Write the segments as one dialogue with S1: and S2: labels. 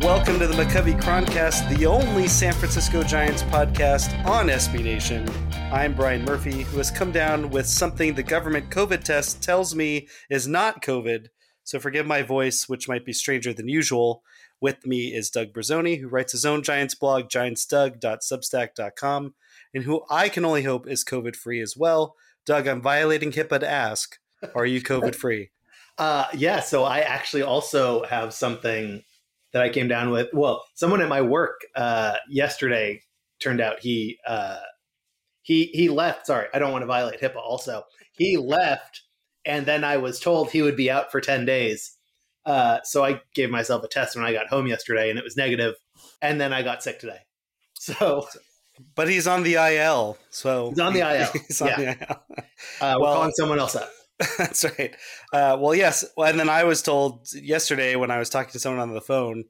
S1: Welcome to the McCovey Chroncast, the only San Francisco Giants podcast on SB Nation. I'm Brian Murphy, who has come down with something the government COVID test tells me is not COVID. So forgive my voice, which might be stranger than usual. With me is Doug Bruzzone, who writes his own Giants blog, giantsdoug.substack.com, and who I can only hope is COVID free as well. Doug, I'm violating HIPAA to ask, are you COVID free?
S2: Uh, yeah, so I actually also have something that I came down with. Well, someone at my work uh, yesterday turned out he uh, he he left. Sorry, I don't want to violate HIPAA. Also, he left, and then I was told he would be out for ten days. Uh, so I gave myself a test when I got home yesterday, and it was negative. And then I got sick today. So,
S1: but he's on the IL. So
S2: he's on the IL.
S1: he's on
S2: yeah.
S1: the IL.
S2: Uh, we're well, calling someone else up.
S1: That's right. Uh, well, yes. Well, and then I was told yesterday when I was talking to someone on the phone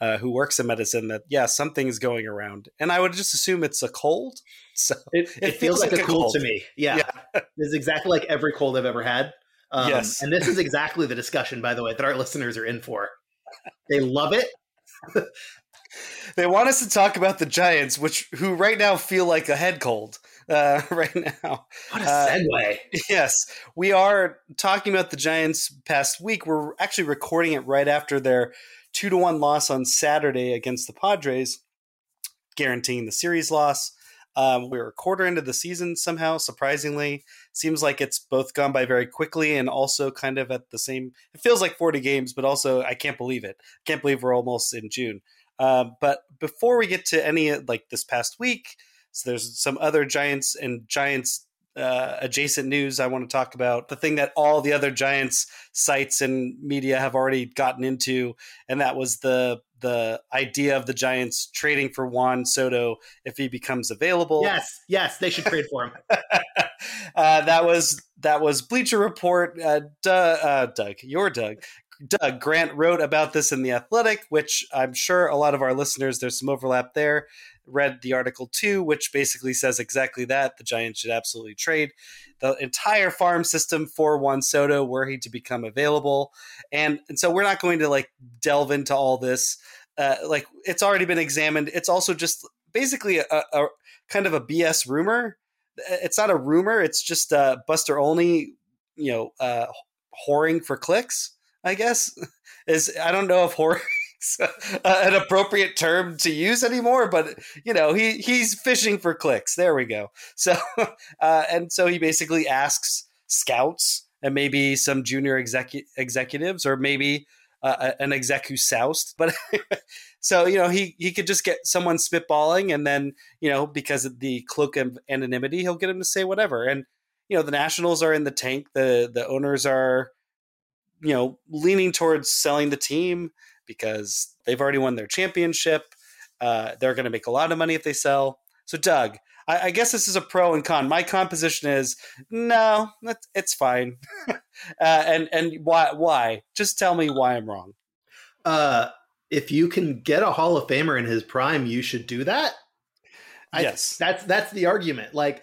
S1: uh, who works in medicine that yeah, something's going around, and I would just assume it's a cold. So
S2: it, it, it feels, feels, like, like a cold, cold, to me. Yeah, yeah. it's exactly like every cold I've ever had. Um, yes, and this is exactly the discussion, by the way, that our listeners are in for. They love it.
S1: they want us to talk about the Giants, which who right now feel like a head cold uh, right now.
S2: What a uh, segue!
S1: Uh, yes, we are talking about the Giants past week. We're actually recording it right after their two to one loss on Saturday against the Padres, guaranteeing the series loss. Um, we're a quarter into the season somehow, surprisingly. Seems like it's both gone by very quickly and also kind of at the same. It feels like 40 games, but also I can't believe it. I can't believe we're almost in June. Uh, but before we get to any like this past week, so there's some other Giants and Giants uh, adjacent news I want to talk about. The thing that all the other Giants sites and media have already gotten into, and that was the the idea of the Giants trading for Juan Soto if he becomes available.
S2: Yes, yes, they should trade for him.
S1: uh, that was that was Bleacher Report. Uh, uh, Doug, your Doug. Doug Grant wrote about this in the Athletic, which I'm sure a lot of our listeners there's some overlap there read the article too, which basically says exactly that the Giants should absolutely trade the entire farm system for Juan Soto were he to become available. And and so we're not going to like delve into all this. Uh, like it's already been examined. It's also just basically a, a, kind of a BS rumor. It's not a rumor. It's just uh, Buster Olney, you know, uh, whoring for clicks. I guess is I don't know if whoring an appropriate term to use anymore, but you know he he's fishing for clicks. There we go. So uh, and so he basically asks scouts and maybe some junior execu- executives or maybe uh, an exec who soused. But so you know he he could just get someone spitballing and then you know because of the cloak of anonymity he'll get him to say whatever and you know the Nationals are in the tank. The the owners are you know leaning towards selling the team because they've already won their championship. Uh, they're going to make a lot of money if they sell. So, Doug, I, I, guess this is a pro and con. My composition is no, it's fine. uh, and and why? Why? Just tell me why I'm wrong.
S2: Uh, if you can get a Hall of Famer in his prime, you should do that. I,
S1: yes,
S2: that's that's the argument. Like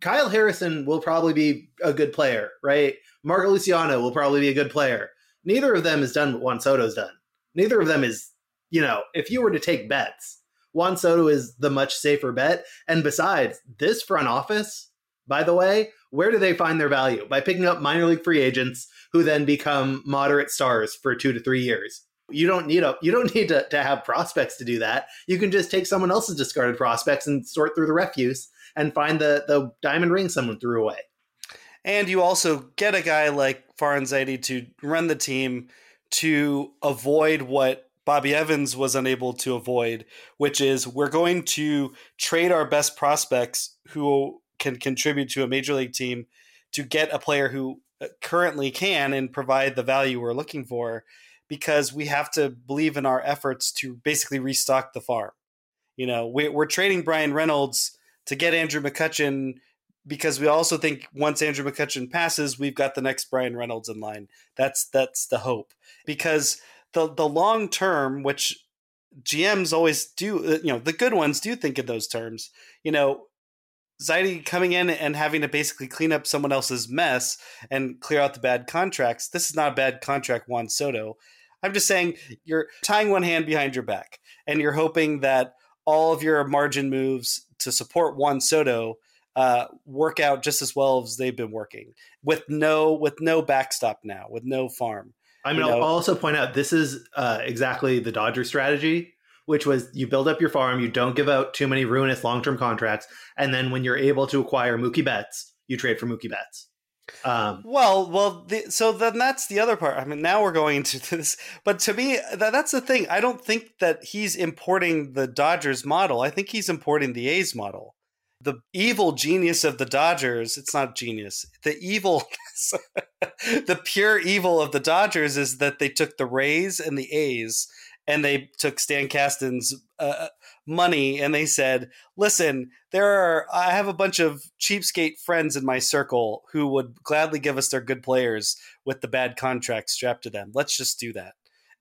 S2: Kyle Harrison will probably be a good player, right? Marco Luciano will probably be a good player. Neither of them has done what Juan Soto's done neither of them is, you know, if you were to take bets, Juan Soto is the much safer bet. And besides, this front office, by the way, where do they find their value? By picking up minor league free agents who then become moderate stars for two to three years. You don't need a you don't need to, to have prospects to do that. You can just take someone else's discarded prospects and sort through the refuse and find the the diamond ring someone threw away.
S1: And you also get a guy like Farhan Zaidi to run the team to avoid what Bobby Evans was unable to avoid, which is we're going to trade our best prospects who can contribute to a major league team to get a player who uh, currently can and provide the value we're looking for because we have to believe in our efforts to basically restock the farm. You know, we, are trading Bryan Reynolds to get Andrew McCutchen because we also think once Andrew McCutchen passes, we've got the next Bryan Reynolds in line. That's that's the hope because the the long term, which GMs always do, uh, you know, the good ones do think in those terms. You know, Zaidi coming in and having to basically clean up someone else's mess and clear out the bad contracts. This is not a bad contract, Juan Soto. I'm just saying you're tying one hand behind your back and you're hoping that all of your margin moves to support Juan Soto uh, work out just as well as they've been working with no with no backstop now, with no farm.
S2: I mean, I'll also point out this is uh, exactly the Dodger strategy, which was you build up your farm, you don't give out too many ruinous long term contracts, and then when you're able to acquire Mookie Betts, you trade for Mookie Betts.
S1: Um, well, well, the, so then that's the other part. I mean, now we're going into this, but to me, that, that's the thing. I don't think that he's importing the Dodgers model. I think he's importing the A's model the evil genius of the Dodgers, it's not genius. The evil, the pure evil of the Dodgers is that they took the Rays and the A's and they took Stan Kasten's uh, money and they said, listen, there are, I have a bunch of cheapskate friends in my circle who would gladly give us their good players with the bad contracts strapped to them. Let's just do that.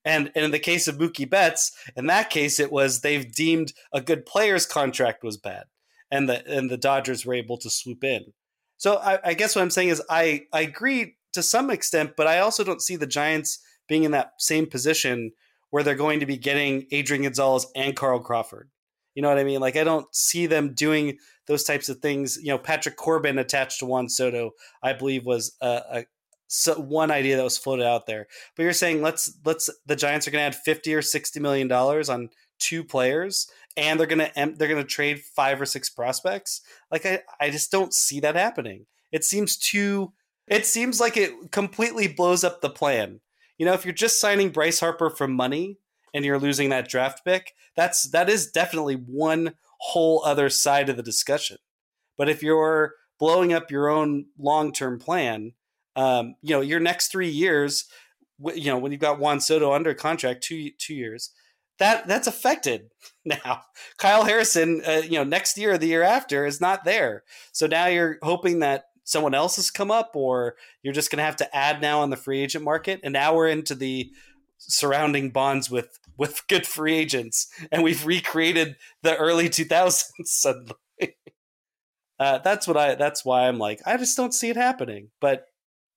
S1: And, and in the case of Mookie Betts, in that case, it was they've deemed a good player's contract was bad and the and the Dodgers were able to swoop in. So I, I guess what I'm saying is I I agree to some extent, but I also don't see the Giants being in that same position where they're going to be getting Adrian Gonzalez and Carl Crawford. You know what I mean? Like I don't see them doing those types of things. You know, Patrick Corbin attached to Juan Soto, I believe, was a, a so one idea that was floated out there. But you're saying let's let's the Giants are going to add fifty or sixty million dollars on two players and they're gonna they're gonna trade five or six prospects. Like I, I just don't see that happening. It seems too. It seems like it completely blows up the plan. You know, if you're just signing Bryce Harper for money and you're losing that draft pick, that's that is definitely one whole other side of the discussion. But if you're blowing up your own long term plan, um, you know, your next three years, you know, when you've got Juan Soto under contract two two years, that that's affected now. Kyle Harrison, uh, you know, next year or the year after is not there. So now you're hoping that someone else has come up, or you're just going to have to add now on the free agent market. And now we're into the surrounding bonds with with good free agents, and we've recreated the early 2000s suddenly. uh, that's what I. That's why I'm like, I just don't see it happening. But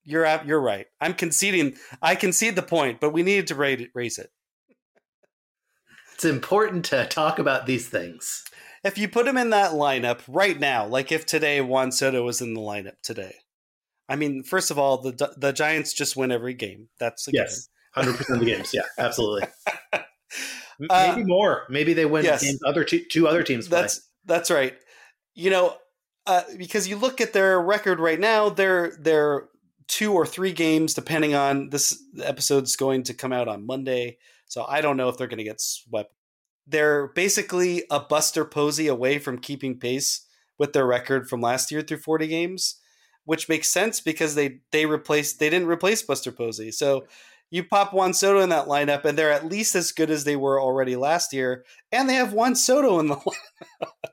S1: you're you're right. I'm conceding. I concede the point, but we needed to raise it
S2: it's important to talk about these things.
S1: If you put him in that lineup right now, like if today Juan Soto was in the lineup today, I mean, first of all, the the Giants just win every game. That's
S2: yes, hundred percent of the games. Yeah, absolutely. Uh, Maybe more. Maybe they win yes. games other two, two other teams.
S1: Play. That's that's right. You know, uh, because you look at their record right now, they're they're two or three games, depending on this episode's going to come out on Monday. So I don't know if they're going to get swept. They're basically a Buster Posey away from keeping pace with their record from last year through 40 games, which makes sense because they they replaced they didn't replace Buster Posey. So you pop Juan Soto in that lineup, and they're at least as good as they were already last year, and they have Juan Soto in the lineup.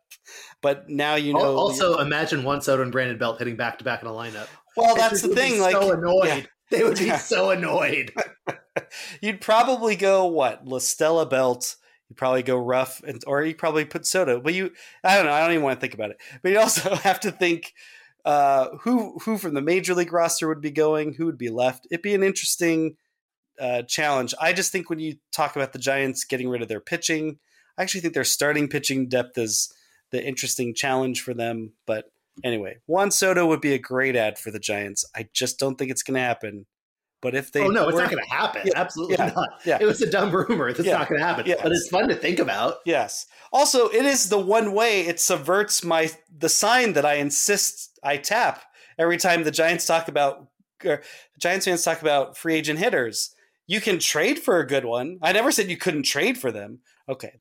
S1: but now you know.
S2: Also, imagine Juan Soto and Brandon Belt hitting back to back in a lineup.
S1: Well, that's the thing. Like,
S2: so annoyed. Yeah. They would be so annoyed.
S1: You'd probably go what? La Stella Belt. You'd probably go rough, and or you probably put Soto. But you, I don't know. I don't even want to think about it. But you also have to think uh, who who from the major league roster would be going, who would be left. It'd be an interesting uh, challenge. I just think when you talk about the Giants getting rid of their pitching, I actually think their starting pitching depth is the interesting challenge for them. But anyway, Juan Soto would be a great ad for the Giants. I just don't think it's going to happen. But if they,
S2: oh no, it's not going to happen.
S1: Yeah,
S2: Absolutely
S1: yeah,
S2: not.
S1: yeah.
S2: It was a dumb rumor. That's not going to happen.
S1: yes.
S2: But it's fun to think about.
S1: Yes. Also, it is the one way it subverts my the sign that I insist I tap every time the Giants talk about or Giants fans talk about free agent hitters. You can trade for a good one. I never said you couldn't trade for them. Okay.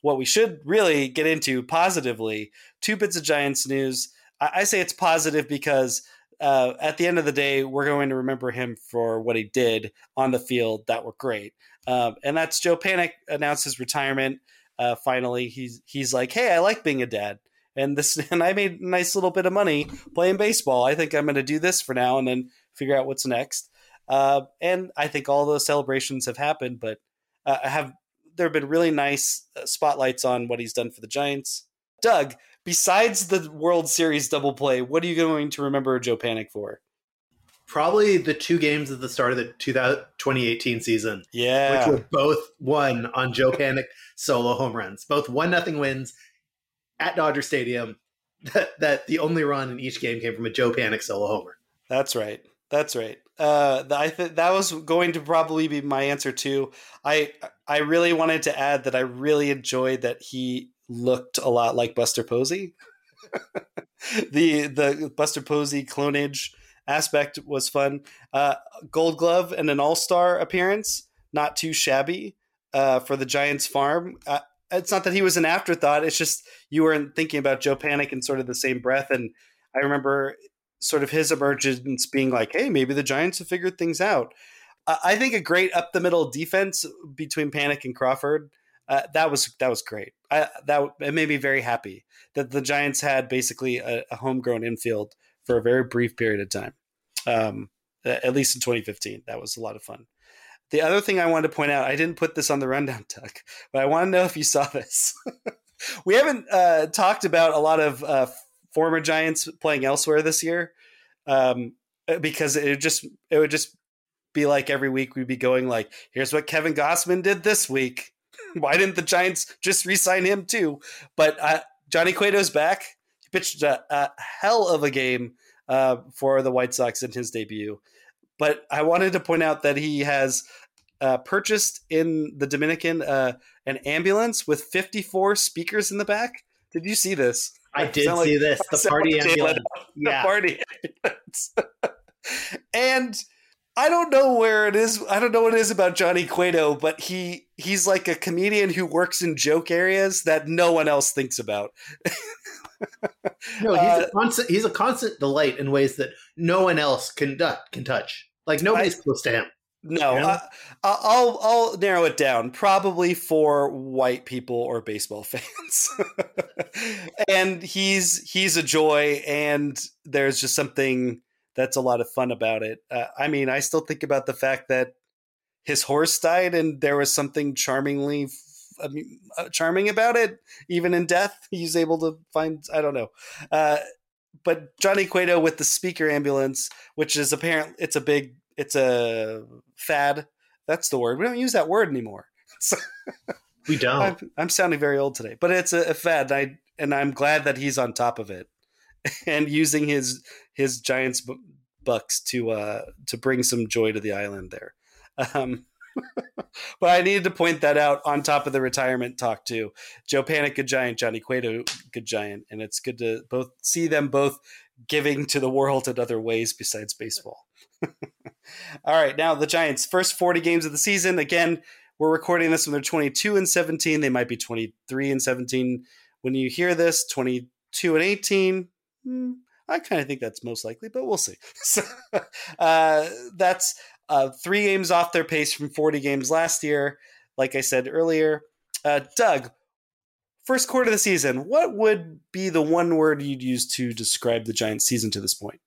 S1: What we should really get into positively, two bits of Giants news. I, I say it's positive because uh, at the end of the day, we're going to remember him for what he did on the field that were great. Um, and that's Joe Panik announced his retirement uh, finally he's he's like, hey, I like being a dad, and this and I made a nice little bit of money playing baseball. I think I'm going to do this for now and then figure out what's next. Uh, and I think all those celebrations have happened, but uh, have there have been really nice uh, spotlights on what he's done for the Giants. Doug, besides the World Series double play, what are you going to remember Joe Panik for?
S2: Probably the two games at the start of the 2018 season,
S1: Yeah,
S2: which were both won on Joe Panik solo home runs. Both one nothing wins at Dodger Stadium. That that the only run in each game came from a Joe Panik solo homer.
S1: That's right. That's right. Uh, I th- that was going to probably be my answer too. I I really wanted to add that I really enjoyed that he looked a lot like Buster Posey. the the Buster Posey clonage aspect was fun. Uh, Gold Glove and an All Star appearance, not too shabby uh, for the Giants farm. Uh, it's not that he was an afterthought. It's just you weren't thinking about Joe Panik in sort of the same breath. And I remember sort of his emergence being like, hey, maybe the Giants have figured things out. I think a great up the middle defense between Panik and Crawford. Uh, that was that was great. I, that it made me very happy that the Giants had basically a, a homegrown infield for a very brief period of time. Um, at least in 2015, that was a lot of fun. The other thing I wanted to point out, I didn't put this on the rundown, Doug, but I want to know if you saw this. we haven't uh, talked about a lot of uh, former Giants playing elsewhere this year, um, because it just it would just be like every week we'd be going like, "Here's what Kevin Gausman did this week." Why didn't the Giants just re-sign him too? But uh, Johnny Cueto's back. He pitched a, a hell of a game uh, for the White Sox in his debut. But I wanted to point out that he has uh, purchased in the Dominican uh, an ambulance with 54 speakers in the back. Did you see this?
S2: I did
S1: like-
S2: see this. The party ambulance.
S1: the
S2: Yeah.
S1: party ambulance. and I don't know where it is. I don't know what it is about Johnny Cueto, but he he's like a comedian who works in joke areas that no one else thinks about.
S2: No, he's
S1: Uh,
S2: a constant. He's a constant delight in ways that no one else can can touch. Like nobody's close to him.
S1: No,
S2: Yeah.
S1: I, I'll I'll narrow it down. Probably for white people or baseball fans, and he's he's a joy, and there's just something that's a lot of fun about it. Uh, I mean, I still think about the fact that his horse died, and there was something charmingly. f- I mean, uh, charming about it, even in death, he's able to find. I don't know, uh, but Johnny Cueto with the speaker ambulance, which is apparent, it's a big it's a fad. That's the word. We don't use that word anymore. So,
S2: We don't.
S1: I'm, I'm sounding very old today, but it's a, a fad. And, I, and I'm glad that he's on top of it and using his his Giants bucks to uh, to bring some joy to the island there. Um, but I needed to point that out on top of the retirement talk too. Joe Panik, good giant. Johnny Cueto, good giant, and it's good to both see them both giving to the world in other ways besides baseball. All right, now the Giants' first 40 games of the season. Again, we're recording this when they're 22 and 17. They might be 23 and 17 when you hear this. 22 and 18. I kind of think that's most likely, but we'll see. So, uh, that's uh, three games off their pace from 40 games last year. Like I said earlier, uh, Doug, first quarter of the season, what would be the one word you'd use to describe the Giants' season to this point?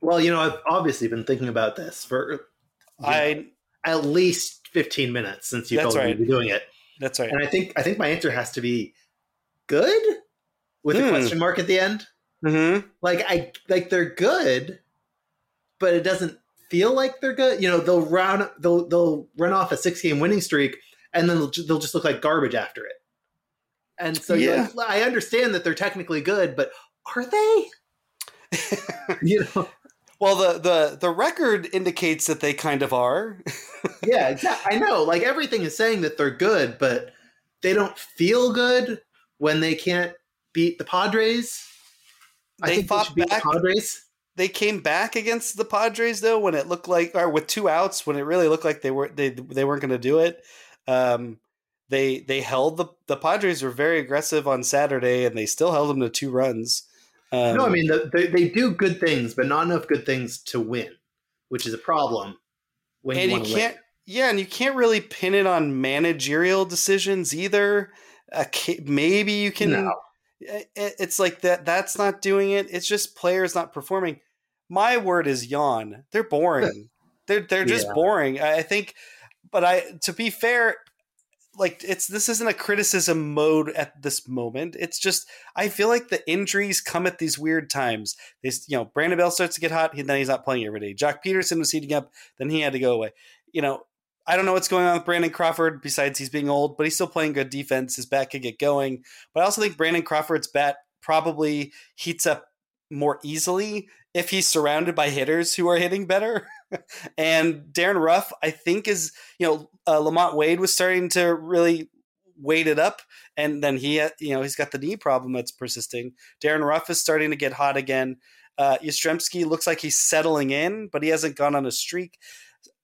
S2: well, you know, I've obviously been thinking about this for you know,
S1: I.
S2: at least 15 minutes since you told me
S1: right.
S2: to be doing it.
S1: That's right.
S2: And I think I think my answer has to be good with a
S1: Hmm.
S2: question mark at the end.
S1: Mm-hmm.
S2: Like I like they're good, but it doesn't feel like they're good. You know, they'll run they'll they'll run off a six game winning streak and then they'll, they'll just look like garbage after it. And so yeah. Like, I understand that they're technically good, but are they?
S1: you know. Well, the the the record indicates that they kind of are.
S2: yeah, exactly. I know. Like everything is saying that they're good, but they don't feel good when they can't beat the Padres.
S1: They fought they back. The Padres. They came back against the Padres though when it looked like, or with two outs when it really looked like they were they they weren't going to do it. Um, they they held the the Padres were very aggressive on Saturday and they still held them to two runs.
S2: Um, no, I mean the, they they do good things, but not enough good things to win, which is a problem.
S1: When and you, you can't, win. yeah, and you can't really pin it on managerial decisions either. Uh, maybe you can. No. It's like that. That's not doing it. It's just players not performing. My word is yawn. They're boring. they're they're just yeah. boring. I think, but I to be fair, like it's this isn't a criticism mode at this moment. It's just I feel like the injuries come at these weird times. This you know Brandon Belt starts to get hot, and then he's not playing every day. Joc Pederson was heating up, then he had to go away. You know I don't know what's going on with Brandon Crawford besides he's being old, but he's still playing good defense. His bat could get going, but I also think Brandon Crawford's bat probably heats up more easily if he's surrounded by hitters who are hitting better. and Darin Ruf, I think, is you know uh, LaMonte Wade was starting to really weight it up, and then he you know he's got the knee problem that's persisting. Darin Ruf is starting to get hot again. Uh, Yastrzemski looks like he's settling in, but he hasn't gone on a streak.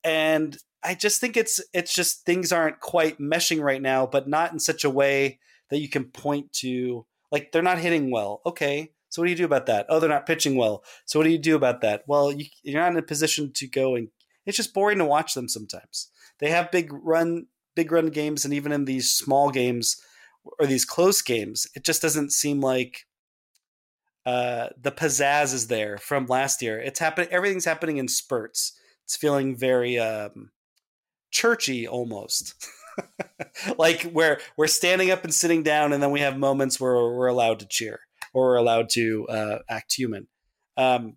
S1: And I just think it's it's just things aren't quite meshing right now, but not in such a way that you can point to like they're not hitting well. Okay, so what do you do about that? Oh, they're not pitching well. So what do you do about that? Well, you, you're not in a position to go and it's just boring to watch them sometimes. They have big run big run games, and even in these small games or these close games, it just doesn't seem like uh, the pizzazz is there from last year. It's happening. Everything's happening in spurts. It's feeling very um, churchy almost. like where we're standing up and sitting down, and then we have moments where we're allowed to cheer or we're allowed to uh, act human. Um,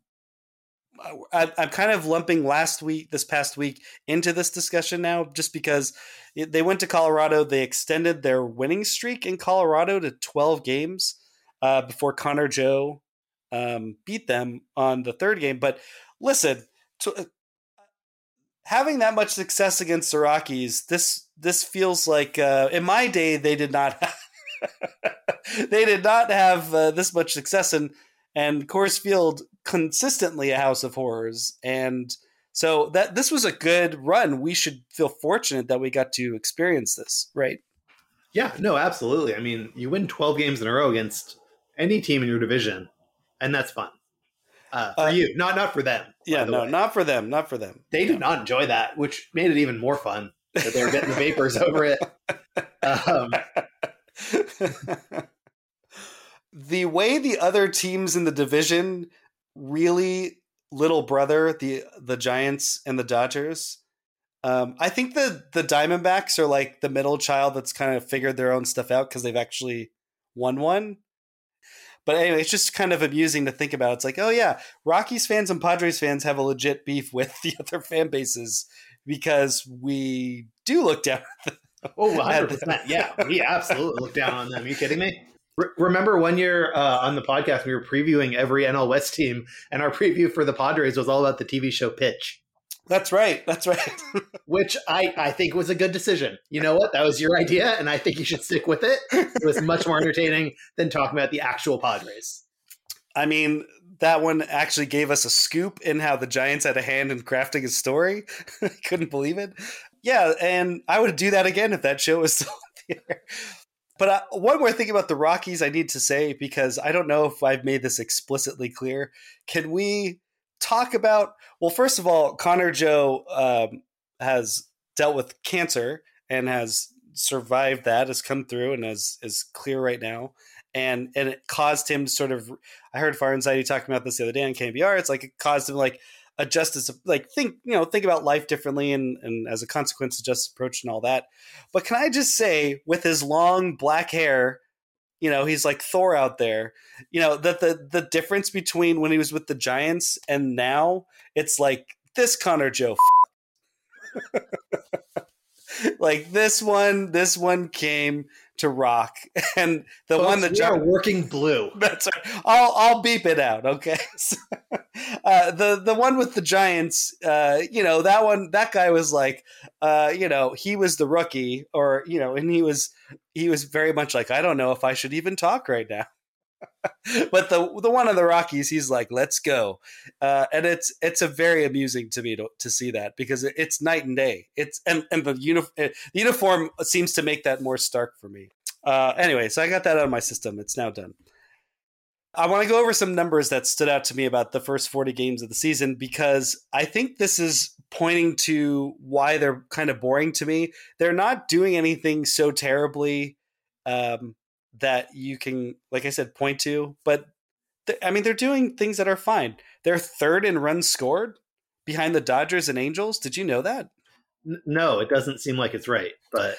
S1: I, am kind of lumping last week, this past week, into this discussion now, just because they went to Colorado. They extended their winning streak in Colorado to 12 games uh, before Connor Joe um, beat them on the third game. But listen, having that much success against the Rockies, this this feels like uh, in my day they did not have, they did not have uh, this much success and and Coors Field consistently a house of horrors and so that this was a good run. We should feel fortunate that we got to experience this, right?
S2: Yeah, no, absolutely. I mean, you win 12 games in a row against any team in your division, and that's fun uh, for uh, you, not not for them.
S1: Yeah, no, way. not for them, not for them.
S2: They did not enjoy that, which made it even more fun that they were getting the vapors over it. Um,
S1: the way the other teams in the division really little brother the the Giants and the Dodgers. Um, I think the the Diamondbacks are like the middle child that's kind of figured their own stuff out because they've actually won one. But anyway, it's just kind of amusing to think about. It's like, oh yeah, Rockies fans and Padres fans have a legit beef with the other fan bases because we do look down.
S2: oh, 100%. yeah, we absolutely look down on them. Are you kidding me? remember one year uh, on the podcast we were previewing every NL West team, and our preview for the Padres was all about the TV show Pitch.
S1: That's right. That's right.
S2: Which I, I think was a good decision. You know what? That was your idea, and I think you should stick with it. It was much more entertaining than talking about the actual Padres.
S1: I mean, that one actually gave us a scoop in how the Giants had a hand in crafting a story. I couldn't believe it. Yeah, and I would do that again if that show was still there. But uh, one more thing about the Rockies I need to say, because I don't know if I've made this explicitly clear. Can we talk about well first of all connor joe um, has dealt with cancer and has survived that has come through and is is clear right now. And and it caused him to sort of i heard far anxiety talking about this the other day on KNBR it's like it caused him like adjust his like think you know think about life differently and and as a consequence adjust approach and all that. But can i just say with his long black hair you know he's like thor out there. You know that the the difference between when he was with the giants and now it's like this connor joe like this one, this one came to rock, and the
S2: Folks,
S1: one that
S2: are working blue.
S1: That's right. I'll I'll beep it out. Okay. So, uh, the the one with the Giants, uh, you know that one. That guy was like, uh, you know, he was the rookie, or you know, and he was he was very much like, I don't know if I should even talk right now. But the the one of the Rockies, he's like, "Let's go," uh, and it's it's a very amusing to me to, to see that because it, it's night and day. It's and and the, uni- the uniform seems to make that more stark for me. Uh, anyway, so I got that out of my system. It's now done. I want to go over some numbers that stood out to me about the first 40 games of the season because I think this is pointing to why they're kind of boring to me. They're not doing anything so terribly um, that you can, like I said, point to, but th- I mean, they're doing things that are fine. They're third in runs scored behind the Dodgers and Angels. Did you know that?
S2: No, it doesn't seem like it's right, but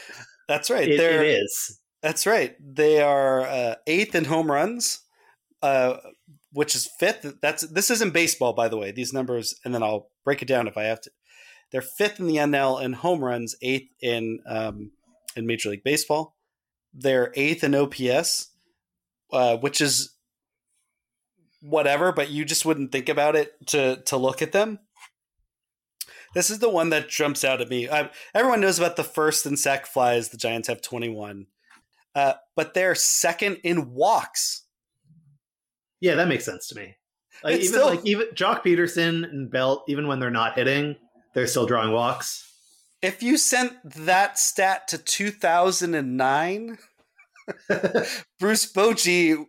S1: That's right.
S2: it, it is.
S1: That's right. They are uh, eighth in home runs, uh, which is fifth. That's this isn't baseball, by the way. These numbers, and then I'll break it down if I have to. They're fifth in the NL in home runs, eighth in um, in Major League Baseball. They're eighth in OPS, uh, which is whatever, but you just wouldn't think about it to to look at them. This is the one that jumps out at me. I, everyone knows about the first and sack flies. The Giants have twenty one. Uh, but they're second in walks.
S2: Yeah, that makes sense to me. Like
S1: It's
S2: even
S1: still-
S2: like even Joc Pederson and Belt, even when they're not hitting, they're still drawing walks.
S1: If you sent that stat to 2009, Bruce Bochy,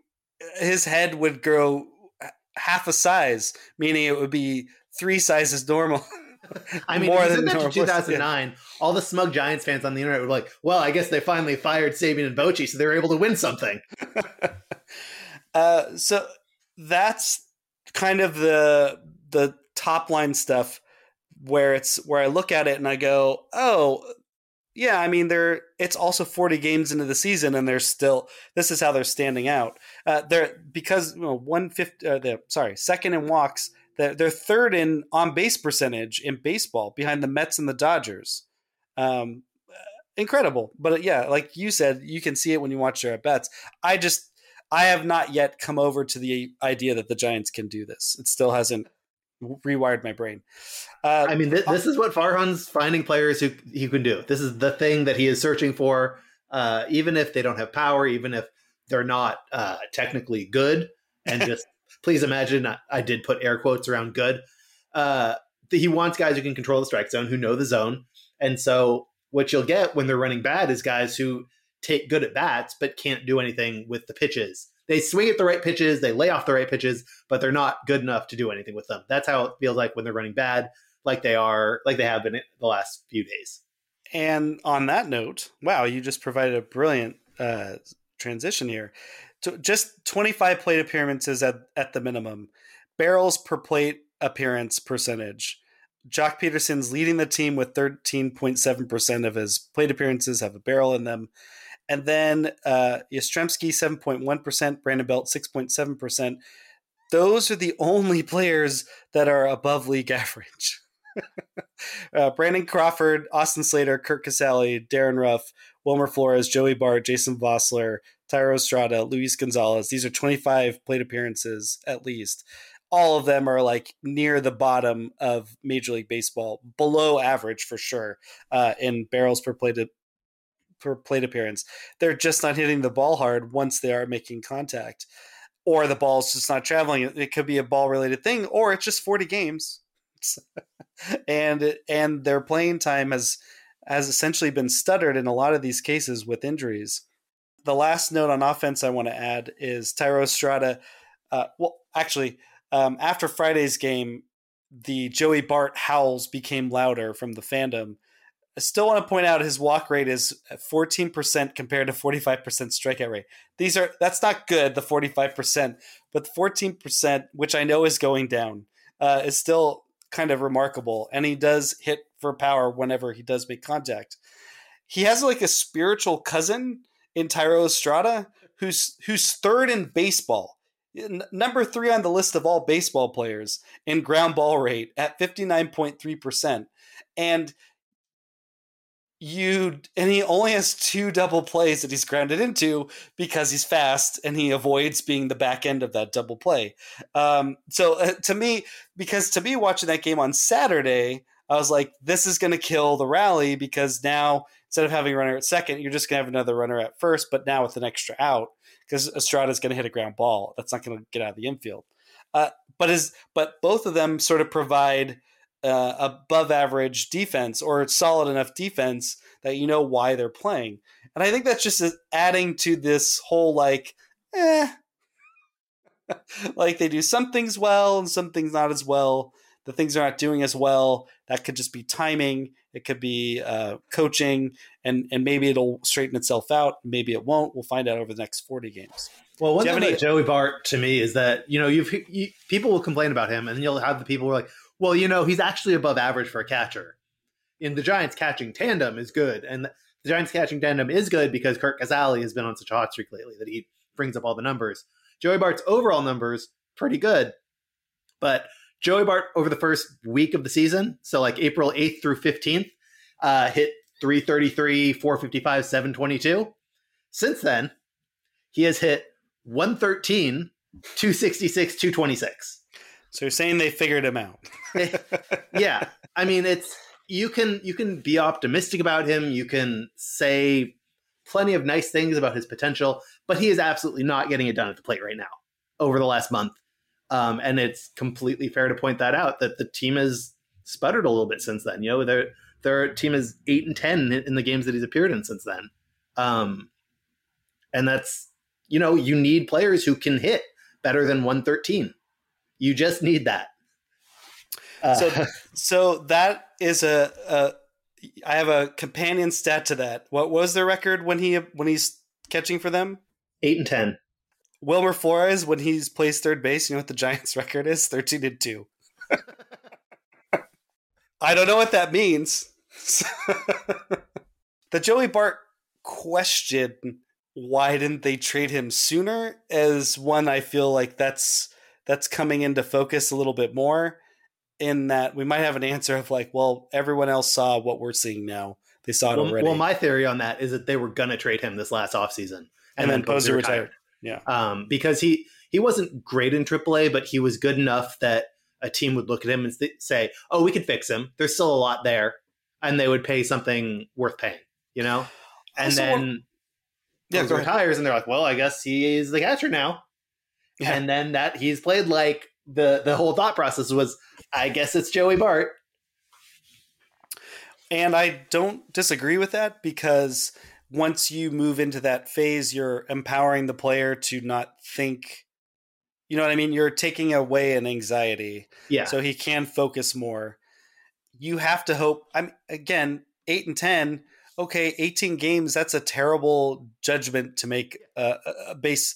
S1: his head would grow half a size, meaning it would be three sizes normal.
S2: I mean,
S1: More than
S2: that
S1: normal.
S2: to 2009, all the smug Giants fans on the internet were like, "Well, I guess they finally fired Sabean and Bochy, so they were able to win something."
S1: Uh, so that's kind of the the top line stuff where it's where I look at it and I go, oh, yeah. I mean, they're it's also forty games into the season and they're still this is how they're standing out. Uh, they're because you know, one fifty. Uh, sorry, second in walks. They're, they're third in on base percentage in baseball behind the Mets and the Dodgers. Um, incredible, but uh, yeah, like you said, you can see it when you watch their at bats. I just I have not yet come over to the idea that the Giants can do this. It still hasn't rewired my brain. Uh,
S2: I mean, th- this is what Farhan's finding players who he can do. This is the thing that he is searching for. Uh, even if they don't have power, even if they're not uh, technically good, and just please imagine I, I did put air quotes around good. Uh, he wants guys who can control the strike zone, who know the zone, and so what you'll get when they're running bad is guys who take good at bats but can't do anything with the pitches. They swing at the right pitches, they lay off the right pitches, but they're not good enough to do anything with them. That's how it feels like when they're running bad, like they are, like they have been the last few days.
S1: And on that note, wow, you just provided a brilliant uh, transition here. To just 25 plate appearances at, at the minimum, barrels per plate appearance percentage. Joc Pederson's leading the team with 13.7% of his plate appearances have a barrel in them. And then uh, Yastrzemski, 7.1%, Brandon Belt, 6.7%. Those are the only players that are above league average. uh, Brandon Crawford, Austin Slater, Curt Casali, Darin Ruf, Wilmer Flores, Joey Bart, Jason Vosler, Thairo Estrada, Luis Gonzalez. These are 25 plate appearances at least. All of them are like near the bottom of Major League Baseball, below average for sure uh, in barrels per plate per plate appearance. They're just not hitting the ball hard once they are making contact, or the ball's just not traveling. It could be a ball related thing, or it's just 40 games and and their playing time has has essentially been stuttered in a lot of these cases with injuries. The last note on offense I want to add is Thairo Estrada. Uh, well, actually, um, after Friday's game, the Joey Bart howls became louder from the fandom. I still want to point out his walk rate is 14% compared to 45% strikeout rate. These are that's not good, the 45%, but the 14%, which I know is going down, uh, is still kind of remarkable. And he does hit for power whenever he does make contact. He has like a spiritual cousin in Thairo Estrada who's who's third in baseball. N- number three on the list of all baseball players in ground ball rate at 59.3%. And you and he only has two double plays that he's grounded into because he's fast and he avoids being the back end of that double play. Um, so uh, to me, because to me watching that game on Saturday, I was like, this is going to kill the rally because now instead of having a runner at second, you're just going to have another runner at first, but now with an extra out because Estrada's going to hit a ground ball. That's not going to get out of the infield. Uh, but is but both of them sort of provide uh, above average defense or solid enough defense that you know why they're playing. And I think that's just adding to this whole like, eh, like they do some things well and some things not as well. The things they're not doing as well. That could just be timing. It could be uh, coaching, and and maybe it'll straighten itself out. Maybe it won't. We'll find out over the next forty games.
S2: Well, one thing about Joey Bart to me is that you know you've you, people will complain about him, and you'll have the people who are like, well, you know, he's actually above average for a catcher. In the Giants catching tandem is good, and the Giants catching tandem is good because Curt Casali has been on such a hot streak lately that he brings up all the numbers. Joey Bart's overall numbers pretty good, but Joey Bart over the first week of the season, so like April 8th through 15th, uh, hit 333, 455, 722. Since then, he has hit 113, 266, 226.
S1: So you're saying they figured him out?
S2: yeah, I mean it's you can you can be optimistic about him. You can say plenty of nice things about his potential, but he is absolutely not getting it done at the plate right now. Over the last month, um, and it's completely fair to point that out that the team has sputtered a little bit since then. You know, their their team is eight and ten in the games that he's appeared in since then, um, and that's you know you need players who can hit better than one thirteen. You just need that.
S1: Uh, so, so that is a, a. I have a companion stat to that. What was their record when he when he's catching for them?
S2: Eight and ten.
S1: Wilmer Flores when he's plays third base. You know what the Giants' record is? Thirteen and two. I don't know what that means. the Joey Bart question: Why didn't they trade him sooner? Is one I feel like that's that's coming into focus a little bit more in that we might have an answer of like, well, everyone else saw what we're seeing now. They saw it
S2: well,
S1: already.
S2: Well, my theory on that is that they were going to trade him this last offseason. And,
S1: and then, then Posey retired. retired.
S2: Yeah. Um, because he, he wasn't great in AAA, but he was good enough that a team would look at him and say, oh, we could fix him. There's still a lot there. And they would pay something worth paying, you know? And also, then yeah, he retires and they're like, well, I guess he is the catcher now. Yeah. And then that he's played like the the whole thought process was, I guess it's Joey Bart.
S1: And I don't disagree with that because once you move into that phase, you're empowering the player to not think. You know what I mean? You're taking away an anxiety.
S2: Yeah.
S1: So he can focus more. You have to hope. I'm again eight and ten. Okay, eighteen games. That's a terrible judgment to make uh, a, a base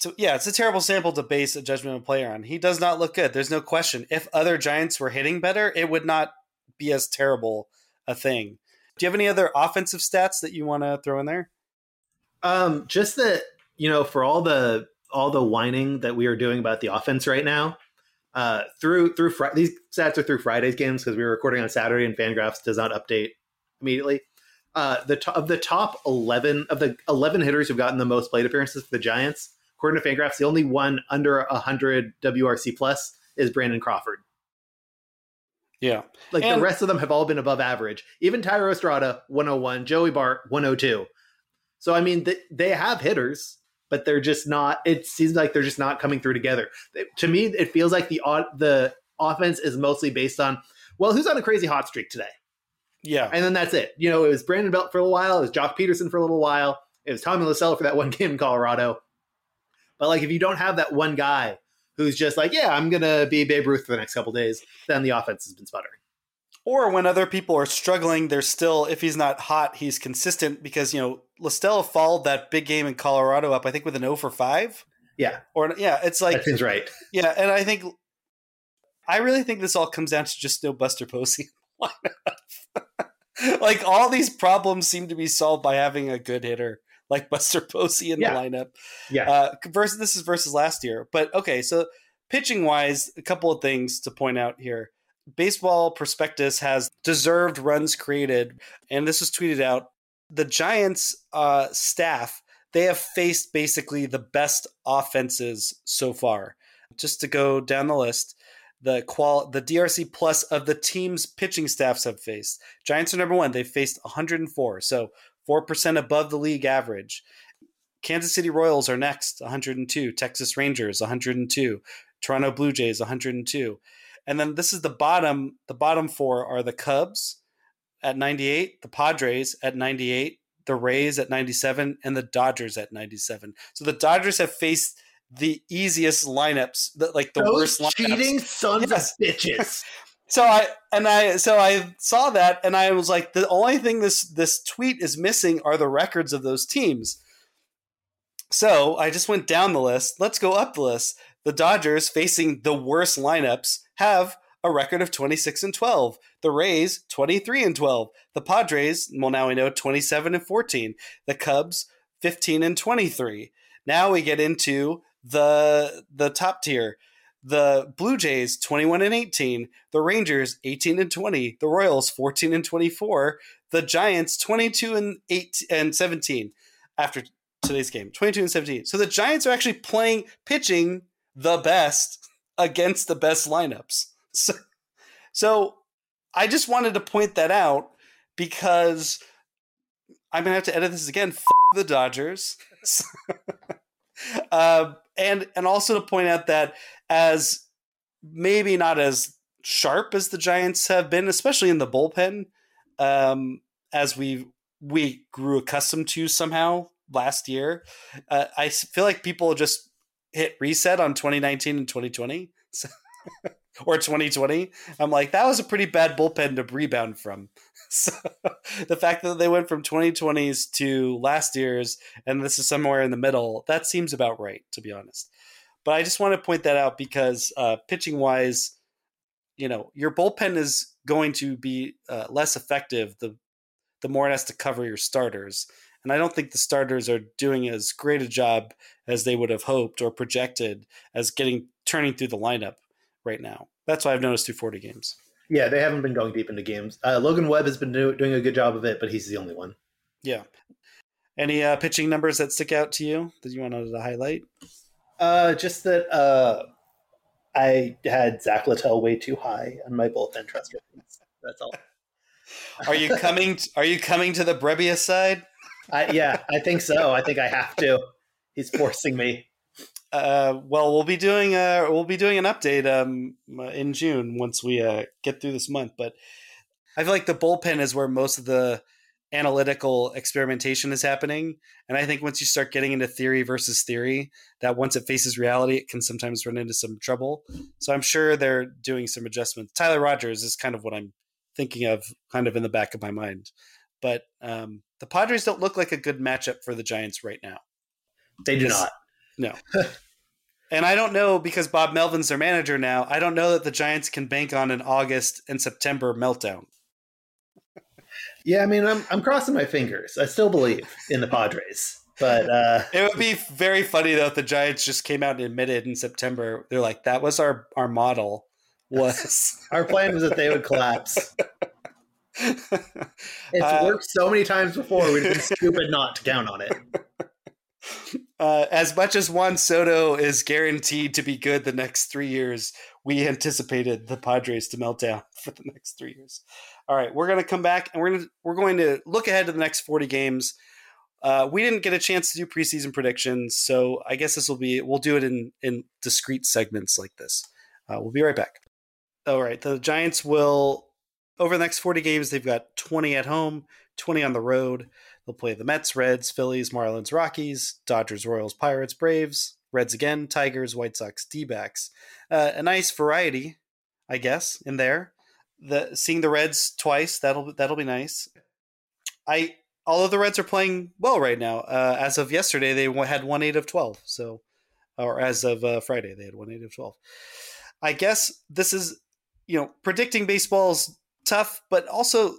S1: to, yeah, it's a terrible sample to base a judgment of a player on. He does not look good. There's no question. If other Giants were hitting better, it would not be as terrible a thing. Do you have any other offensive stats that you want to throw in there?
S2: Um, just that you know, for all the all the whining that we are doing about the offense right now, uh, through through fr- these stats are through Friday's games because we were recording on Saturday and Fangraphs does not update immediately. Uh, the to- of the top eleven of the eleven hitters who've gotten the most plate appearances for the Giants, according to Fangraphs, the only one under 100 WRC plus is Brandon Crawford.
S1: Yeah.
S2: Like and the rest of them have all been above average. Even Thairo Estrada, 101, Joey Bart, 102. So, I mean, they, they have hitters, but they're just not, it seems like they're just not coming through together. To me, it feels like the, the offense is mostly based on, well, who's on a crazy hot streak today?
S1: Yeah.
S2: And then that's it. You know, it was Brandon Belt for a little while, it was Joc Pederson for a little while, it was Tommy La Stella for that one game in Colorado. But like if you don't have that one guy who's just like, yeah, I'm gonna be Babe Ruth for the next couple days, then the offense has been sputtering.
S1: Or when other people are struggling, they're still if he's not hot, he's consistent because you know La Stella followed that big game in Colorado up, I think with an 0 for five.
S2: Yeah.
S1: Or yeah, it's like
S2: that seems right.
S1: Yeah, and I think I really think this all comes down to just no Buster Posey. like all these problems seem to be solved by having a good hitter like Buster Posey in
S2: yeah.
S1: the lineup.
S2: Yeah.
S1: Uh, versus this is versus last year, but okay. So pitching wise, a couple of things to point out here. Baseball Prospectus has deserved runs created, and this was tweeted out. The Giants' uh, staff they have faced basically the best offenses so far. Just to go down the list, the qual the DRC plus of the team's pitching staffs have faced. Giants are number one. They've faced 104, so four percent above the league average. Kansas City Royals are next, 102. Texas Rangers, 102. Toronto Blue Jays, 102. And then this is the bottom. The bottom four are the Cubs at 98, the Padres at 98, the Rays at 97, and the Dodgers at 97. So the Dodgers have faced the easiest lineups, the, like the
S2: Those
S1: worst lineups.
S2: cheating sons
S1: Yes.
S2: of bitches.
S1: So I and I so I saw that and I was like, the only thing this this tweet is missing are the records of those teams. So I just went down the list. Let's go up the list. The Dodgers facing the worst lineups have a record of 26 and 12. The Rays 23 and 12. The Padres, well now we know 27 and 14. The Cubs 15 and 23. Now we get into the the top tier. The Blue Jays 21 and 18, the Rangers 18 and 20, the Royals 14 and 24, the Giants 22 and 8 and 17 after today's game. 22 and 17. So the Giants are actually playing pitching the best against the best lineups. So so I just wanted to point that out because I'm going to have to edit this again. F- the Dodgers. uh, and and also to point out that as maybe not as sharp as the Giants have been, especially in the bullpen, um, as we we grew accustomed to somehow last year. Uh, I feel like people just hit reset on 2019 and 2020. So or 2020. I'm like, that was a pretty bad bullpen to rebound from. So the fact that they went from 2020s to last year's and this is somewhere in the middle, that seems about right, to be honest. But I just want to point that out because uh, pitching wise, you know, your bullpen is going to be uh, less effective the the more it has to cover your starters. And I don't think the starters are doing as great a job as they would have hoped or projected as getting turning through the lineup right now. That's why I've noticed through 40 games.
S2: Yeah, they haven't been going deep into games. Uh, Logan Webb has been do- doing a good job of it, but he's the only one.
S1: Yeah. Any uh, pitching numbers that stick out to you that you wanted to highlight?
S2: Uh, just that uh, I had Zach Littell way too high on my bullpen trust ratings. That's all.
S1: Are you coming? are you coming to the Brebbia side?
S2: I, yeah, I think so. I think I have to. He's forcing me.
S1: Uh, well, we'll be doing uh, we'll be doing an update um, in June once we uh, get through this month. But I feel like the bullpen is where most of the analytical experimentation is happening, and I think once you start getting into theory versus theory, that once it faces reality, it can sometimes run into some trouble. So I'm sure they're doing some adjustments. Tyler Rogers is kind of what I'm thinking of, kind of in the back of my mind. But um, the Padres don't look like a good matchup for the Giants right now.
S2: They do not.
S1: No. and I don't know because Bob Melvin's their manager now. I don't know that the Giants can bank on an August and September meltdown.
S2: Yeah, I mean, I'm I'm crossing my fingers. I still believe in the Padres, but uh,
S1: It would be very funny though if the Giants just came out and admitted in September they're like that was our our model was
S2: our plan was that they would collapse. It's
S1: Uh,
S2: worked so many times before. We'd been stupid not to count on it.
S1: uh, as much as Juan Soto is guaranteed to be good the next three years, we anticipated the Padres to melt down for the next three years. All right, we're going to come back and we're to we're going to look ahead to the next forty games. Uh, we didn't get a chance to do preseason predictions, so I guess this will be we'll do it in in discrete segments like this. Uh, we'll be right back. All right, the Giants will over the next forty games. They've got twenty at home, twenty on the road. They'll play the Mets, Reds, Phillies, Marlins, Rockies, Dodgers, Royals, Pirates, Braves, Reds again, Tigers, White Sox, D backs. Uh, a nice variety, I guess, in there. The seeing the Reds twice that'll that'll be nice. I although the Reds are playing well right now. Uh, as of yesterday, they had one eight of twelve. So, or as of uh, Friday, they had one eight of twelve. I guess this is you know predicting baseball's tough, but also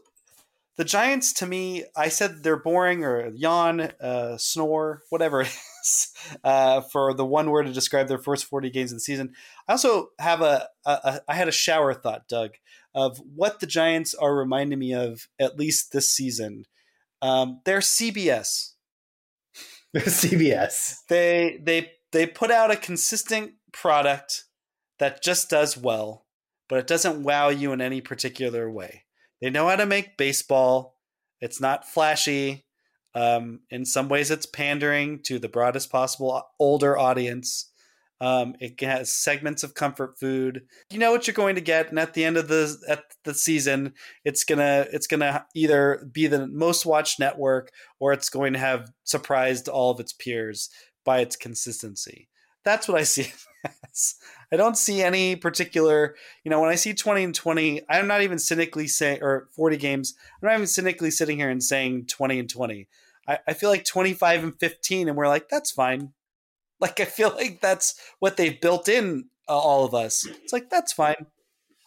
S1: the Giants, to me, I said they're boring or yawn, uh, snore, whatever. uh, for the one word to describe their first 40 games of the season. I also have a, a, a I had a shower thought, Doug, of what the Giants are reminding me of at least this season. Um, they're CBS.
S2: CBS.
S1: They they they put out a consistent product that just does well, but it doesn't wow you in any particular way. They know how to make baseball. It's not flashy. Um, in some ways, it's pandering to the broadest possible older audience. Um, it has segments of comfort food. You know what you're going to get, and at the end of the at the season, it's gonna it's gonna either be the most watched network or it's going to have surprised all of its peers by its consistency. That's what I see as. I don't see any particular, you know, when I see 20 and 20, I'm not even cynically saying, or 40 games, I'm not even cynically sitting here and saying 20 and 20. I, I feel like 25 and 15, and we're like, that's fine. Like, I feel like that's what they've built in uh, all of us. It's like, that's fine.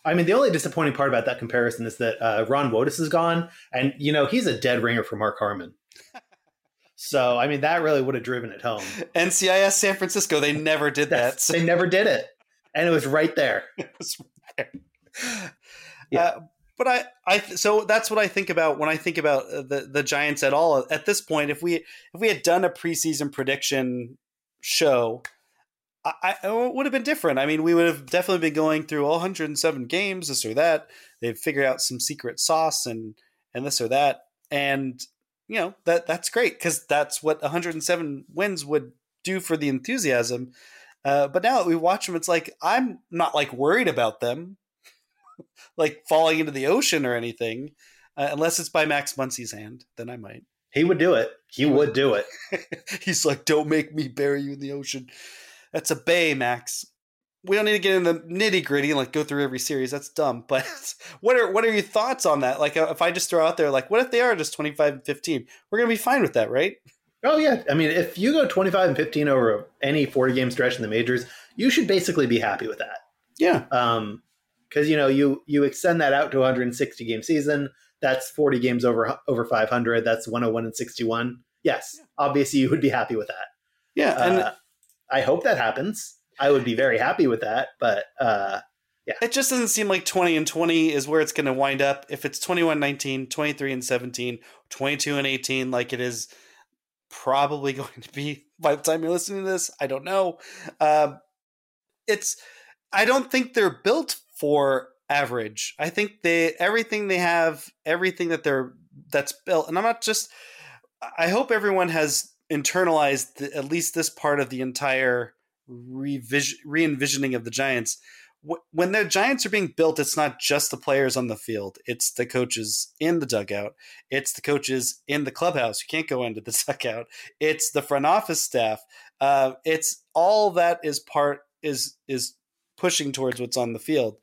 S2: I mean, the only disappointing part about that comparison is that uh, Ron Wotus is gone, and you know he's a dead ringer for Mark Harmon. so, I mean, that really would have driven it home.
S1: NCIS San Francisco, they never did that. So.
S2: They never did it and it was right there.
S1: it was right there. Yeah. Uh, but I, I, so that's what I think about when I think about uh, the the Giants at all. At this point, if we if we had done a preseason prediction show, I, I, it would have been different. I mean, we would have definitely been going through all 107 games, this or that. They've figured out some secret sauce and and this or that, and you know that that's great because that's what 107 wins would do for the enthusiasm. Uh, but now that we watch them, it's like I'm not like worried about them, like falling into the ocean or anything, uh, unless it's by Max Muncy's hand. Then I might.
S2: He would do it. He would do it.
S1: He's like, "Don't make me bury you in the ocean." That's a bay, Max. We don't need to get in the nitty gritty and like go through every series. That's dumb. But what are what are your thoughts on that? Like, uh, if I just throw out there, like, what if they are just 25 and 15? We're gonna be fine with that, right?
S2: Oh yeah, I mean, if you go twenty five and fifteen over any forty game stretch in the majors, you should basically be happy with that.
S1: Yeah,
S2: um, because you know you you extend that out to 160 game season. That's 40 games over over 500. That's 101 and 61. Yes, yeah. obviously you would be happy with that.
S1: Yeah, and uh,
S2: I hope that happens. I would be very happy with that, but uh, yeah.
S1: It just doesn't seem like 20 and 20 is where it's going to wind up. If it's 21 19, 23 and 17, 22 and 18 like it is probably going to be by the time you're listening to this. I don't know. Um, it's I don't think they're built for average. I think they everything they have, everything that they're that's built, and I'm not just. I hope everyone has internalized the, at least this part of the entire revision, re-envisioning of the Giants when the Giants are being built, it's not just the players on the field; it's the coaches in the dugout, it's the coaches in the clubhouse You can't go into the dugout, it's the front office staff. Uh, it's all that is part is is pushing towards what's on the field,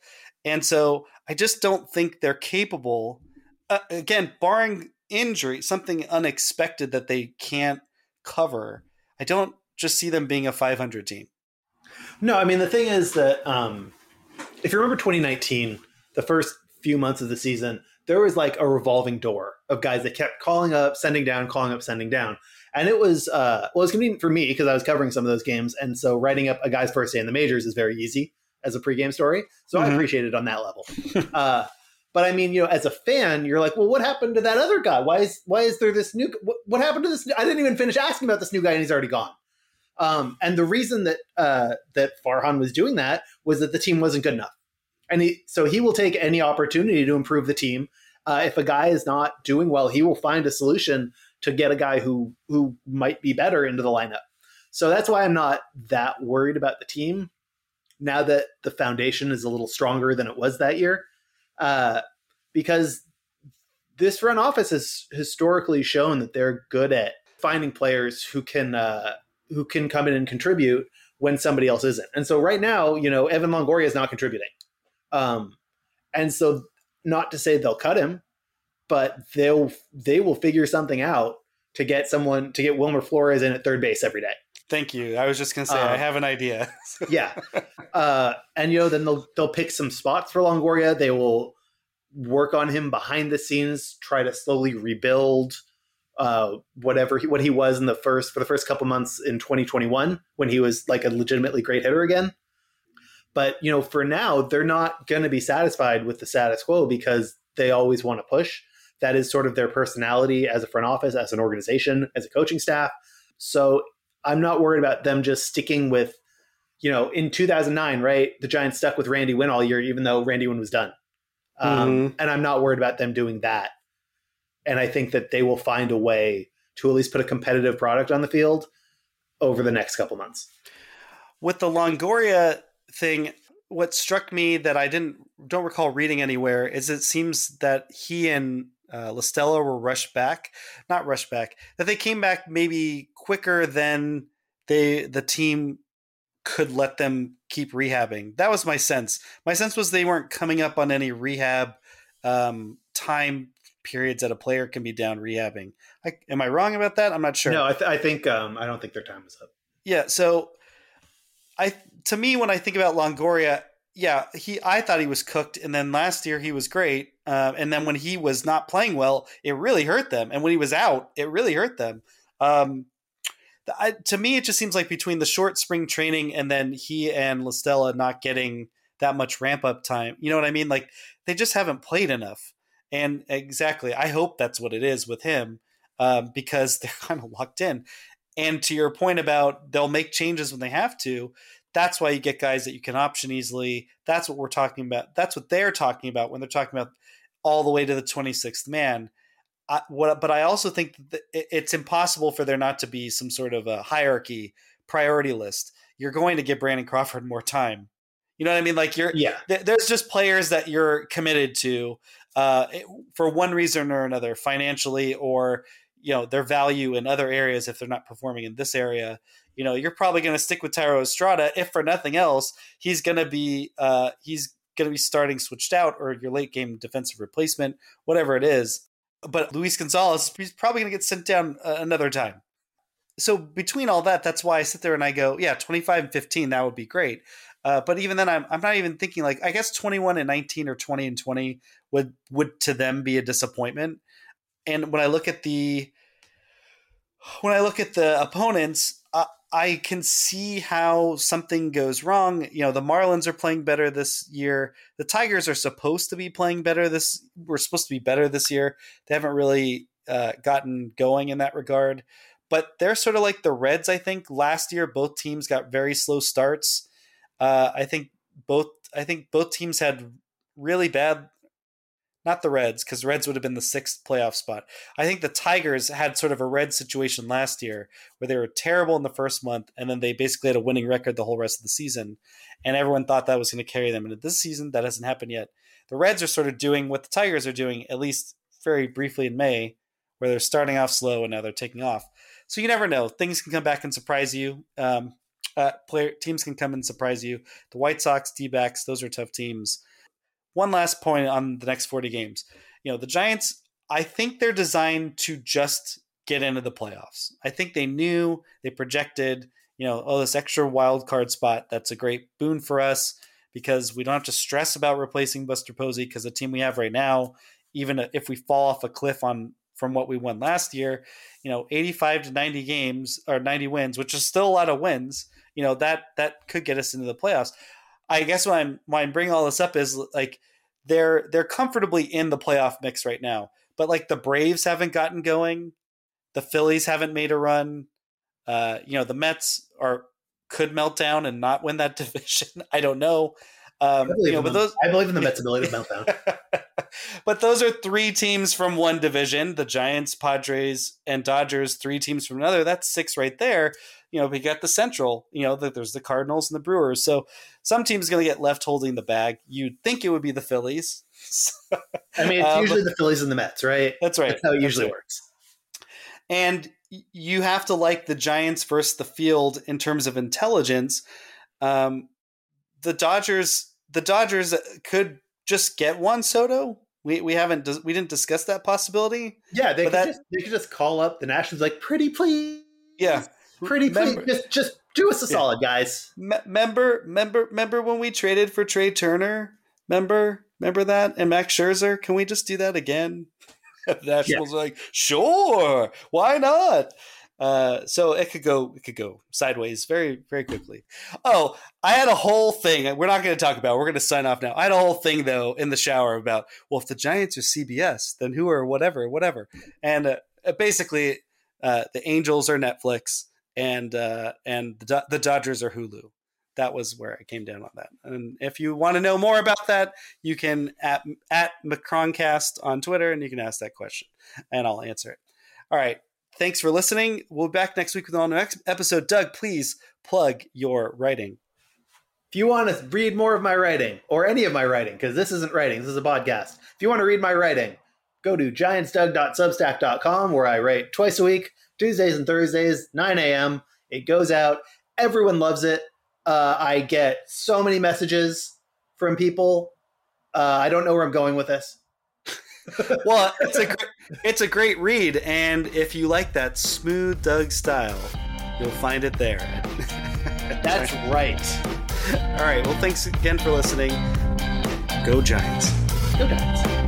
S1: and so I just don't think they're capable. Uh, again, barring injury, something unexpected that they can't cover. I don't just see them being a 500 team.
S2: No, I mean the thing is that um, if you remember 2019, the first few months of the season, there was like a revolving door of guys that kept calling up, sending down, calling up, sending down. And it was uh, well, it was convenient for me because I was covering some of those games, and so writing up a guy's first day in the majors is very easy as a pregame story. So mm-hmm. I appreciate it on that level. uh, but I mean, you know, as a fan, you're like, well, what happened to that other guy? Why is why is there this new? What, what happened to this? I didn't even finish asking about this new guy, and he's already gone. Um, and the reason that uh, that Farhan was doing that was that the team wasn't good enough and he, so he will take any opportunity to improve the team. Uh, if a guy is not doing well, he will find a solution to get a guy who who might be better into the lineup. So that's why I'm not that worried about the team now that the foundation is a little stronger than it was that year, uh, because this front office has historically shown that they're good at finding players who can uh, who can come in and contribute when somebody else isn't. And so right now, you know, Evan Longoria is not contributing. Um, and so, not to say they'll cut him, but they'll they will figure something out to get someone to get Wilmer Flores in at third base every day.
S1: Thank you. I was just going to say I um, have an idea.
S2: yeah, uh, and you know then they'll they'll pick some spots for Longoria. They will work on him behind the scenes, try to slowly rebuild uh, whatever he, what he was in the first for the first couple months in 2021 when he was like a legitimately great hitter again. But you know, for now, they're not going to be satisfied with the status quo because they always want to push. That is sort of their personality as a front office, as an organization, as a coaching staff. So I'm not worried about them just sticking with, you know, in 2009, right? The Giants stuck with Randy Winn all year, even though Randy Winn was done. Um, mm-hmm. And I'm not worried about them doing that. And I think that they will find a way to at least put a competitive product on the field over the next couple months.
S1: With the Longoria thing, what struck me that I didn't don't recall reading anywhere is it seems that he and uh, La Stella were rushed back, not rushed back, that they came back maybe quicker than they the team could let them keep rehabbing. That was my sense. My sense was they weren't coming up on any rehab um, time periods that a player can be down rehabbing. I, am I wrong about that? I'm not sure.
S2: No, I, th- I think um, I don't think their time is up.
S1: Yeah. So, I to me when I think about Longoria, yeah, he I thought he was cooked, and then last year he was great, uh, and then when he was not playing well, it really hurt them, and when he was out, it really hurt them. Um, I, to me, it just seems like between the short spring training and then he and La Stella not getting that much ramp up time, you know what I mean? Like they just haven't played enough. And exactly, I hope that's what it is with him um, because they're kind of locked in. And to your point about they'll make changes when they have to, that's why you get guys that you can option easily. That's what we're talking about. That's what they're talking about when they're talking about all the way to the 26th man. I, what, but I also think that it's impossible for there not to be some sort of a hierarchy priority list. You're going to give Brandon Crawford more time. You know what I mean? Like you're,
S2: yeah.
S1: Th- there's just players that you're committed to uh, for one reason or another, financially or you know their value in other areas if they're not performing in this area. You know, you're probably going to stick with Thairo Estrada if for nothing else, he's going to be uh, he's going to be starting switched out or your late game defensive replacement, whatever it is but Luis Gonzalez, he's probably going to get sent down uh, another time. So between all that, that's why I sit there and I go, yeah, 25 and 15, that would be great. Uh, but even then, I'm, I'm not even thinking like, I guess 21 and 19 or 20 and 20 would, would to them be a disappointment. And when I look at the, when I look at the opponents, I can see how something goes wrong. You know, the Marlins are playing better this year. The Tigers are supposed to be playing better this. We're supposed to be better this year. They haven't really uh, gotten going in that regard, but they're sort of like the Reds. I think last year both teams got very slow starts. Uh, I think both. I think both teams had really bad not the Reds, because Reds would have been the sixth playoff spot. I think the Tigers had sort of a red situation last year where they were terrible in the first month and then they basically had a winning record the whole rest of the season. And everyone thought that was going to carry them into this season. That hasn't happened yet. The Reds are sort of doing what the Tigers are doing, at least very briefly in May, where they're starting off slow and now they're taking off. So you never know. Things can come back and surprise you. Um, uh, player teams can come and surprise you. The White Sox, D backs, those are tough teams one last point on the next 40 games. You know, the Giants, I think they're designed to just get into the playoffs. I think they knew, they projected, you know, oh, this extra wild card spot, that's a great boon for us because we don't have to stress about replacing Buster Posey because the team we have right now, even if we fall off a cliff on from what we won last year, you know, 85 to 90 games or 90 wins, which is still a lot of wins, you know, that that could get us into the playoffs. I guess why I'm why I'm bringing all this up is like they're they're comfortably in the playoff mix right now. But like the Braves haven't gotten going, the Phillies haven't made a run. Uh, you know, the Mets are could melt down and not win that division. I don't know. Um, you know, but those
S2: I believe in the Mets' ability to melt down.
S1: but those are three teams from one division: the Giants, Padres, and Dodgers. Three teams from another. That's six right there you know, we got the Central, you know, that there's the Cardinals and the Brewers. So some team's going to get left holding the bag. You'd think it would be the Phillies.
S2: I mean, it's um, usually the Phillies and the Mets, right?
S1: That's right.
S2: That's how it usually right. works.
S1: And you have to like the Giants versus the field in terms of intelligence. Um, the Dodgers, the Dodgers could just get Juan Soto. We, we haven't we didn't discuss that possibility.
S2: Yeah, they could that, just they could just call up the Nationals like pretty please.
S1: Yeah,
S2: Pretty please, just just do us a yeah. solid, guys.
S1: member, member, member when we traded for Trea Turner. Remember, remember that and Max Scherzer. Can we just do that again? the Nationals yeah. are like, sure, why not? Uh, so it could go it could go sideways very very quickly. Oh, I had a whole thing. We're not going to talk about. We're going to sign off now. I had a whole thing though in the shower about well, if the Giants are CBS, then who are whatever, whatever. And uh, basically, uh, the Angels are Netflix, and uh, and the, the Dodgers are Hulu. That was where I came down on that. And if you want to know more about that, you can at at Macroncast on Twitter, and you can ask that question, and I'll answer it. All right. Thanks for listening. We'll be back next week with an all new episode. Doug, please plug your writing.
S2: If you want to read more of my writing or any of my writing, because this isn't writing, this is a podcast. If you want to read my writing, go to giantsdoug.substack.com where I write twice a week, Tuesdays and Thursdays, 9 a.m. It goes out. Everyone loves it. Uh, I get so many messages from people. Uh, I don't know where I'm going with this.
S1: Well, it's a it's a great read, and if you like that smooth Doug style, you'll find it there.
S2: That's right.
S1: All right. Well, thanks again for listening. Go Giants.
S2: Go Giants.